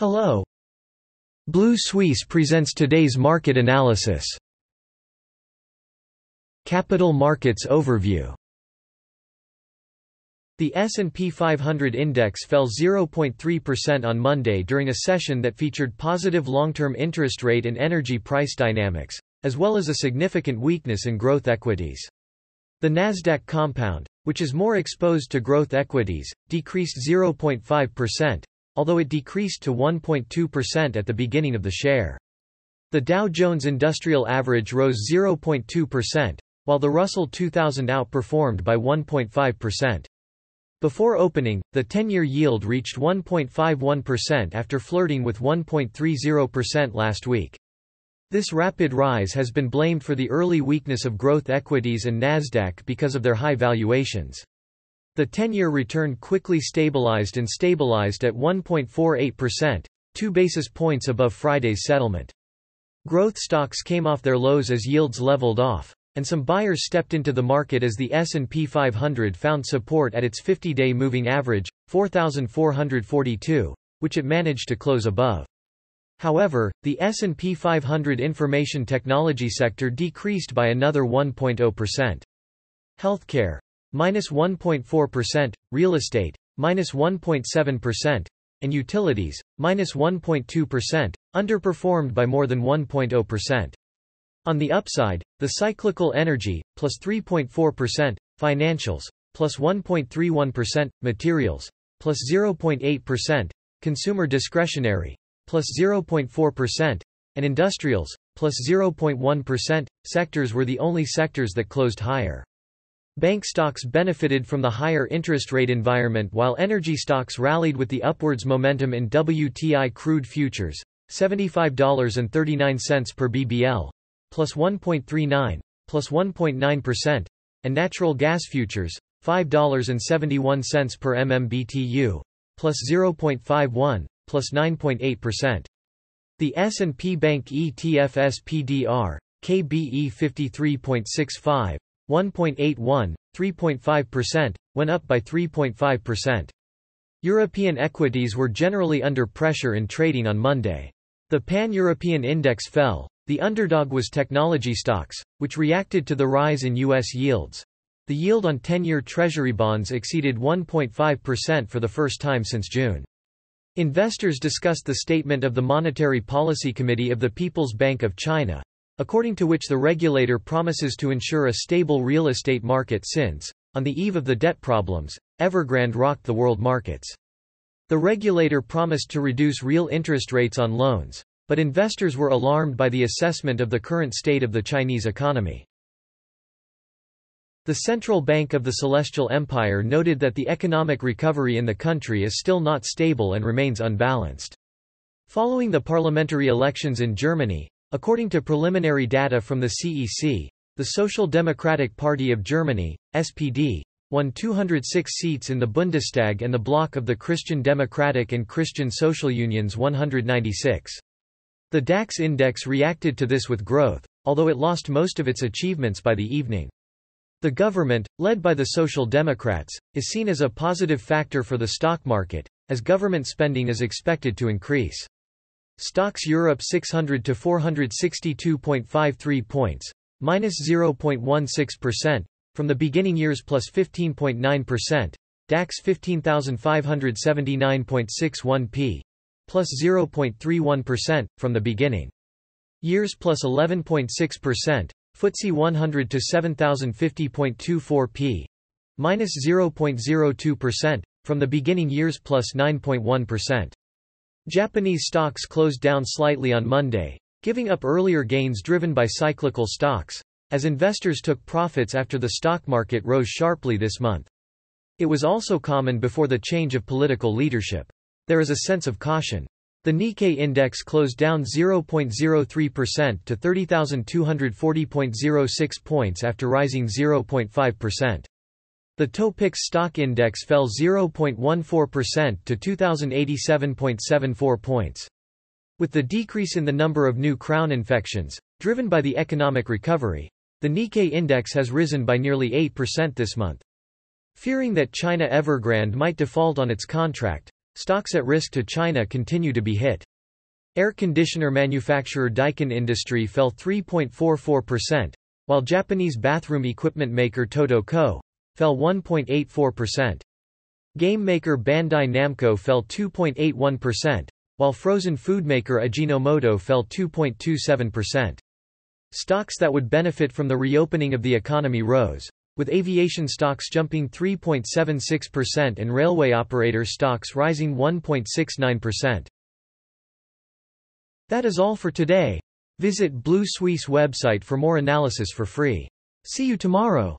Hello. Blue Suisse presents today's market analysis. Capital Markets Overview The S&P 500 index fell 0.3% on Monday during a session that featured positive long-term interest rate and energy price dynamics, as well as a significant weakness in growth equities. The Nasdaq Compound, which is more exposed to growth equities, decreased 0.5%, although it decreased to 1.2% at the beginning of the share. The Dow Jones Industrial Average rose 0.2%, while the Russell 2000 outperformed by 1.5%. Before opening, the 10-year yield reached 1.51% after flirting with 1.30% last week. This rapid rise has been blamed for the early weakness of growth equities and Nasdaq because of their high valuations. The 10-year return quickly stabilized and stabilized at 1.48%, two basis points above Friday's settlement. Growth stocks came off their lows as yields leveled off, and some buyers stepped into the market as the S&P 500 found support at its 50-day moving average, 4,442, which it managed to close above. However, the S&P 500 information technology sector decreased by another 1.0%. Healthcare, minus 1.4%, real estate, minus 1.7%, and utilities, minus 1.2%, underperformed by more than 1.0%. On the upside, the cyclical energy, plus 3.4%, financials, plus 1.31%, materials, plus 0.8%, consumer discretionary, plus 0.4%, and industrials, plus 0.1, sectors were the only sectors that closed higher. Bank stocks benefited from the higher interest rate environment while energy stocks rallied with the upwards momentum in WTI crude futures, $75.39 per BBL, plus 1.39, plus 1.9%, and natural gas futures, $5.71 per MMBTU, plus 0.51, plus 9.8%. The S&P Bank ETF SPDR, KBE 53.65, 1.81, 3.5%, went up by 3.5%. European equities were generally under pressure in trading on Monday. The Pan-European index fell. The underdog was technology stocks, which reacted to the rise in U.S. yields. The yield on 10-year Treasury bonds exceeded 1.5% for the first time since June. Investors discussed the statement of the Monetary Policy Committee of the People's Bank of China, according to which the regulator promises to ensure a stable real estate market since, on the eve of the debt problems, Evergrande rocked the world markets. The regulator promised to reduce real interest rates on loans, but investors were alarmed by the assessment of the current state of the Chinese economy. The Central Bank of the Celestial Empire noted that the economic recovery in the country is still not stable and remains unbalanced. Following the parliamentary elections in Germany, According to preliminary data from the CEC, the Social Democratic Party of Germany, SPD, won 206 seats in the Bundestag and the bloc of the Christian Democratic and Christian Social Unions 196. The DAX index reacted to this with growth, although it lost most of its achievements by the evening. The government, led by the Social Democrats, is seen as a positive factor for the stock market, as government spending is expected to increase. STOXX Europe 600 to 462.53 points, minus 0.16%, from the beginning years plus 15.9%, DAX 15579.61 p, plus 0.31%, from the beginning years plus 11.6%, FTSE 100 to 7050.24 p, minus 0.02%, from the beginning years plus 9.1. Japanese stocks closed down slightly on Monday, giving up earlier gains driven by cyclical stocks, as investors took profits after the stock market rose sharply this month. It was also common before the change of political leadership. There is a sense of caution. The Nikkei index closed down 0.03% to 30,240.06 points after rising 0.5%. The Topix stock index fell 0.14% to 2087.74 points. With the decrease in the number of new crown infections, driven by the economic recovery, the Nikkei index has risen by nearly 8% this month. Fearing that China Evergrande might default on its contract, Stocks at risk to China continue to be hit. Air conditioner manufacturer Daikin Industry fell 3.44%, while Japanese bathroom equipment maker Toto Co. fell 1.84%. Game maker Bandai Namco fell 2.81%, while frozen food maker Ajinomoto fell 2.27%. Stocks that would benefit from the reopening of the economy rose, with aviation stocks jumping 3.76% and railway operator stocks rising 1.69%. That is all for today. Visit Blue Suisse website for more analysis for free. See you tomorrow.